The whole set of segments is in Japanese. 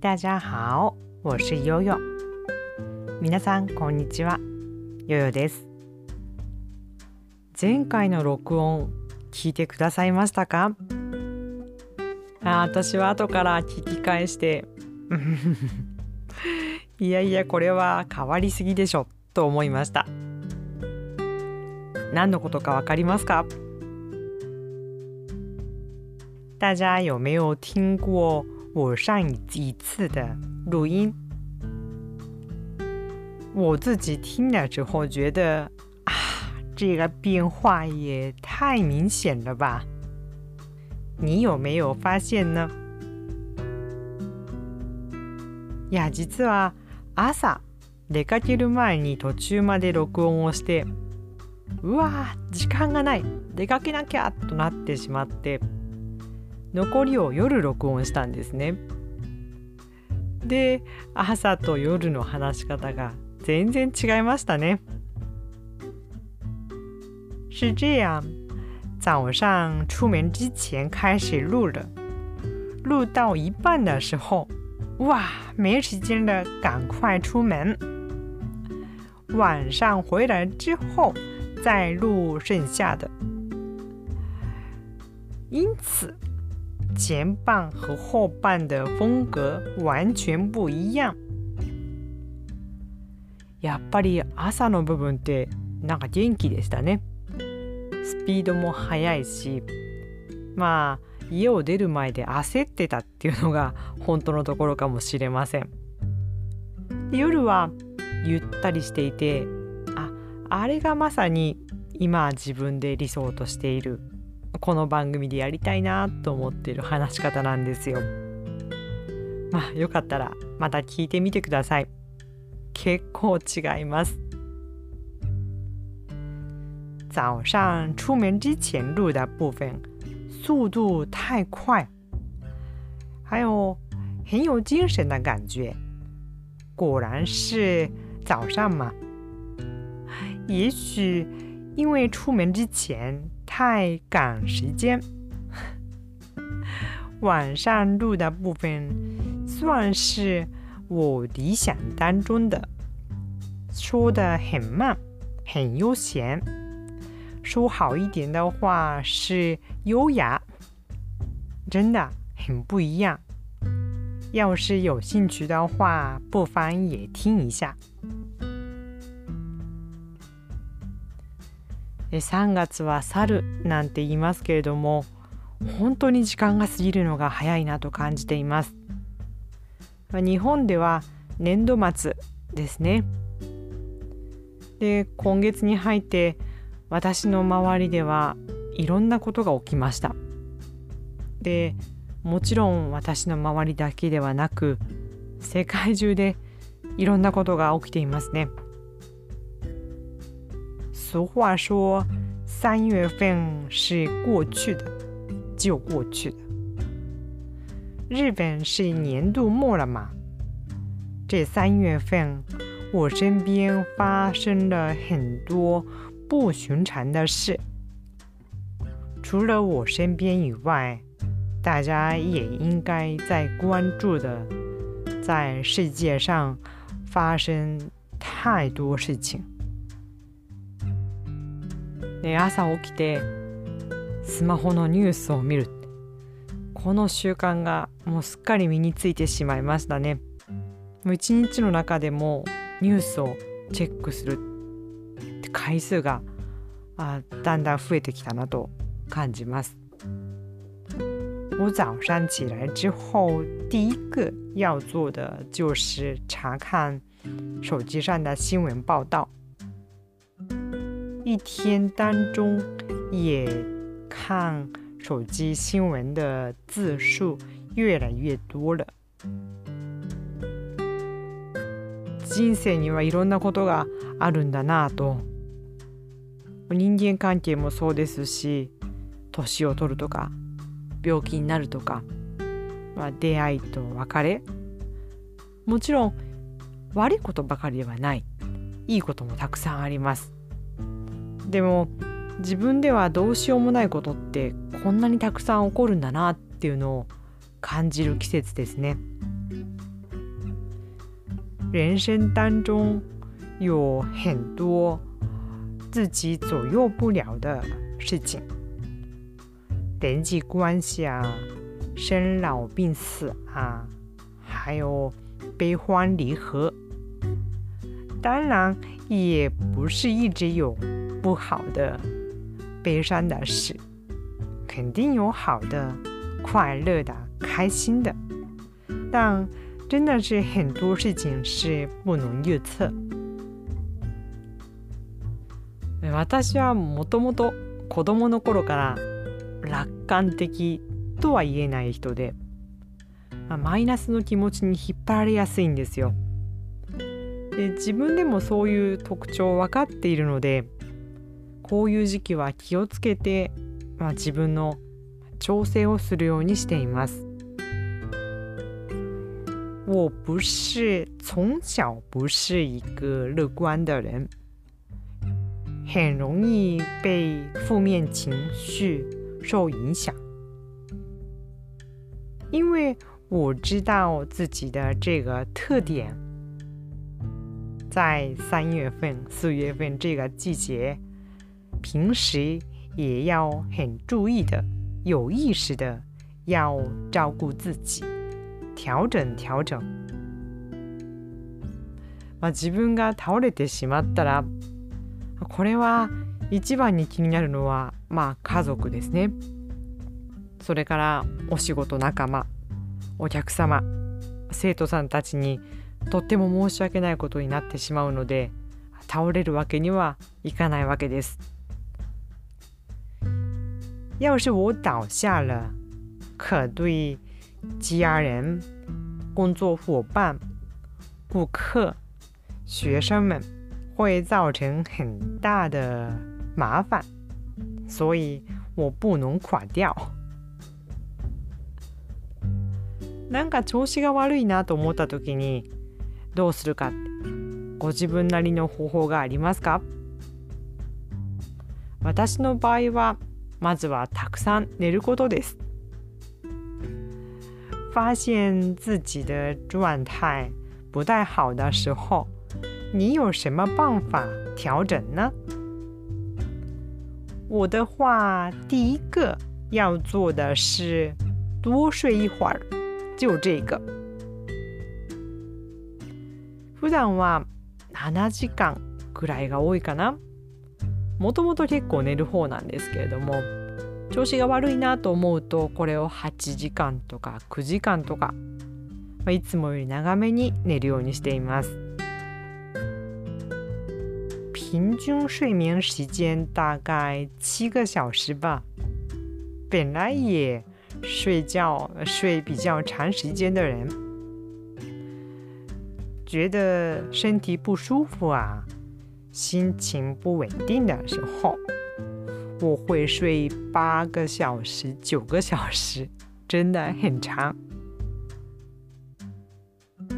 大家好，我是悠悠。皆さんこんにちは、ヨヨです。前回の録音聞いてくださいましたか？あ私は後から聞き返して、いやいやこれは変わりすぎでしょと思いました。何のことかわかりますか？大家有没有听过我上一次的录音？我自己听了之后觉得啊，这个变化也太明显了吧？你有没有发现呢？いや実は朝出かける前に途中まで録音をしてうわ時間がない出かけなきゃとなってしまって残りを夜録音したんですね。で朝と夜の話し方が全然違いましたね。是这样，早上出门之前开始录了，录到一半的时候，哇，没时间了，赶快出门。晚上回来之后再录剩下的，因此 前半和后半的風格完全不一樣。やっぱり朝の部分ってなんか元気でしたね。スピードも速いし、まあ家を出る前で焦ってたっていうのが本当のところかもしれません。夜はゆったりしていて、あ、あれがまさに今自分で理想としているこの番組でやりたいなと思っている話し方なんですよ。まあよかったらまた聞いてみてください。結構違います。早上出門之前錄的部分速度太快，還有很有精神的感覺。果然是早上嘛。也許因為出門之前太赶时间，晚上录的部分算是我理想当中的，说得很慢，很悠闲，说好一点的话是优雅，真的很不一样。要是有兴趣的话，不妨也听一下。3月は去るなんて言いますけれども本当に時間が過ぎるのが早いなと感じています。日本では年度末ですね。で今月に入って私の周りではいろんなことが起きました。でもちろん私の周りだけではなく世界中でいろんなことが起きていますね。俗话说，三月份是过去的，就过去的。日本是年度末了嘛？这三月份，我身边发生了很多不寻常的事。除了我身边以外，大家也应该在关注的，在世界上发生太多事情。で朝起きてスマホのニュースを見るこの習慣がもうすっかり身についてしまいましたね。もう一日の中でもニュースをチェックする回数があだんだん増えてきたなと感じます。我早上起来之後第一個要做的就是查看手機上的新聞報道。天當中也看手機新聞的字數越來越多了。人生にはいろんなことがあるんだなと。人間関係もそうですし年を取るとか病気になるとか、まあ、出会いと別れ。もちろん悪いことばかりではない。いいこともたくさんあります。でも自分ではどうしようもないことってこんなにたくさん起こるんだなっていうのを感じる季節ですね人生当中有很多自己左右不了的事情，人际关系啊，生老病死啊，还有悲欢离合。当然，也不是一直有不好的、悲伤的事，肯定有好的、快乐的、开心的，但。真的是很多事情是不能预测。私はもともと子供の頃から楽観的とは言えない人で、まあ、マイナスの気持ちに引っ張られやすいんですよ。で自分でもそういう特徴分かっているのでこういう時期は気をつけて、まあ、自分の調整をするようにしています。我不是从小不是一个乐观的人，很容易被负面情绪受影响。因为我知道自己的这个特点，在三月份、四月份这个季节，平时也要很注意的、有意识的要照顾自己。調整調整まあ、自分が倒れてしまったらこれは一番に気になるのはまあ家族ですねそれからお仕事仲間お客様生徒さんたちにとっても申し訳ないことになってしまうので倒れるわけにはいかないわけです。要是我倒下了，可对家人、工作伙伴、顾客、学生们会造成很大的麻烦，所以我不能垮掉。なんか調子が悪いなと思った時にどうするかご自分なりの方法がありますか私の場合は まずはたくさん寝ることです。发现自己的状态不太好的时候，你有什么办法调整呢？我的话，第一个要做的是多睡一会儿，就这个。普段は7時間くらいが多いかな。 もともと結構寝る方なんですけれども。調子が悪いなと思うとこれを8時間とか9時間とか、まあ、いつもより長めに寝るようにしています。平均睡眠时间大概七个小时吧。本来也睡觉睡比较长时间的人，觉得身体不舒服啊，心情不稳定的时候。我会睡八个小时、九个小时，真的很長。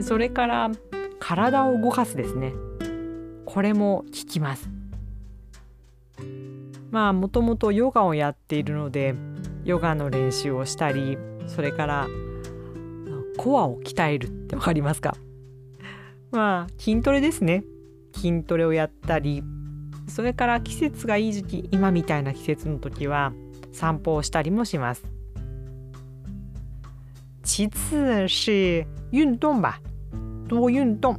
それから体を動かすですね。これも効きます。まあもともとヨガをやっているのでヨガの練習をしたりそれからコアを鍛えるって分かりますか？まあ筋トレですね筋トレをやったりそれから季節がいい時期今みたいな季節の時は散歩をしたりもします。其次是运动吧。多运动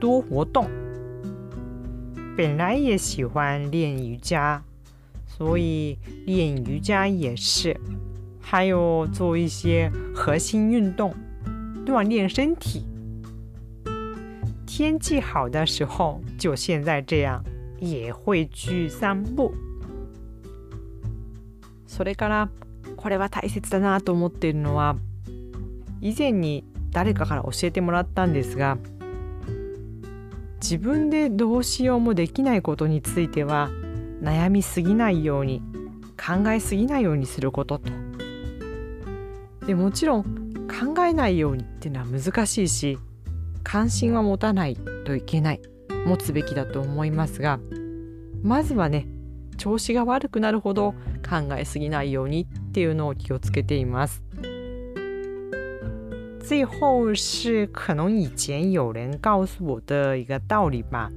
多活动。本来也喜欢练瑜伽所以练瑜伽也是。还有做一些核心运动锻炼身体。天气好的时候就现在这样也会去散歩それからこれは大切だなと思っているのは以前に誰かから教えてもらったんですが自分でどうしようもできないことについては悩みすぎないように考えすぎないようにすることと。でもちろん考えないようにっていうのは難しいし関心は持たないといけない持つべきだと思いますがまずはね調子が悪くなるほど考えすぎないようにっていうのを気をつけています最后是可能以前有人告诉我的一个道理吧。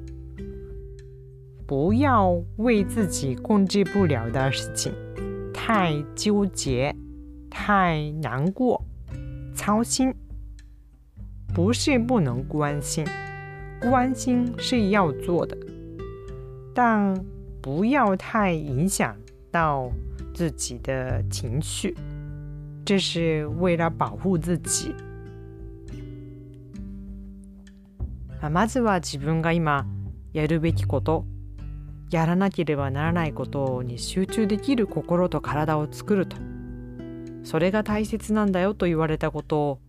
不要为自己控制不了的事情太纠结、太难过、操心。不是不能关心，关心是要做的，但不要太影响到自己的情绪。这是为了保护自己。まずは自分が今やるべきこと。やらなければならないことに集中できる心と体を作るとそれが大切なんだよと言われたことを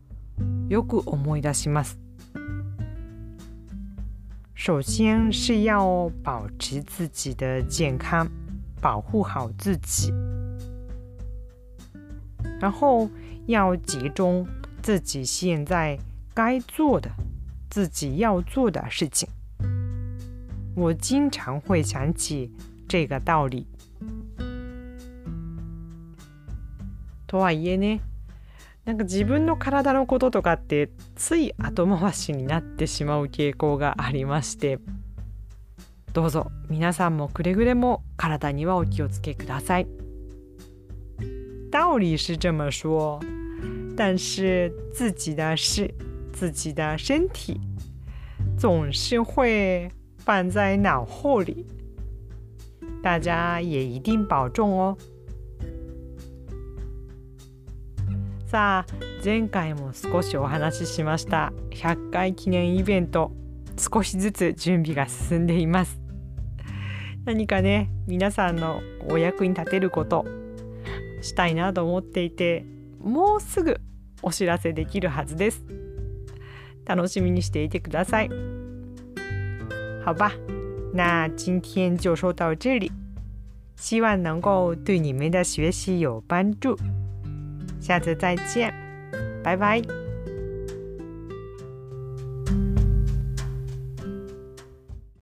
よく思い出します首先是要保持自己的健康保护好自己然后要集中自己现在该做的自己要做的事情我经常会想起这个道理。とはいえね なんか自分の体のこととかってつい後回しになってしまう傾向がありましてどうぞ皆さんもくれぐれも体にはお気をつけください。道理是这么说，但是自己的事、自己的身体总是会放在脑后里，大家也一定保重哦。さあ前回も少しお話ししました。100回記念イベント。少しずつ準備が進んでいます。何かね皆さんのお役に立てることしたいなと思っていてもうすぐお知らせできるはずです。楽しみにしていてください。好吧，那今天就说到这里，希望能够对你们的学习有帮助。下次再见，拜拜。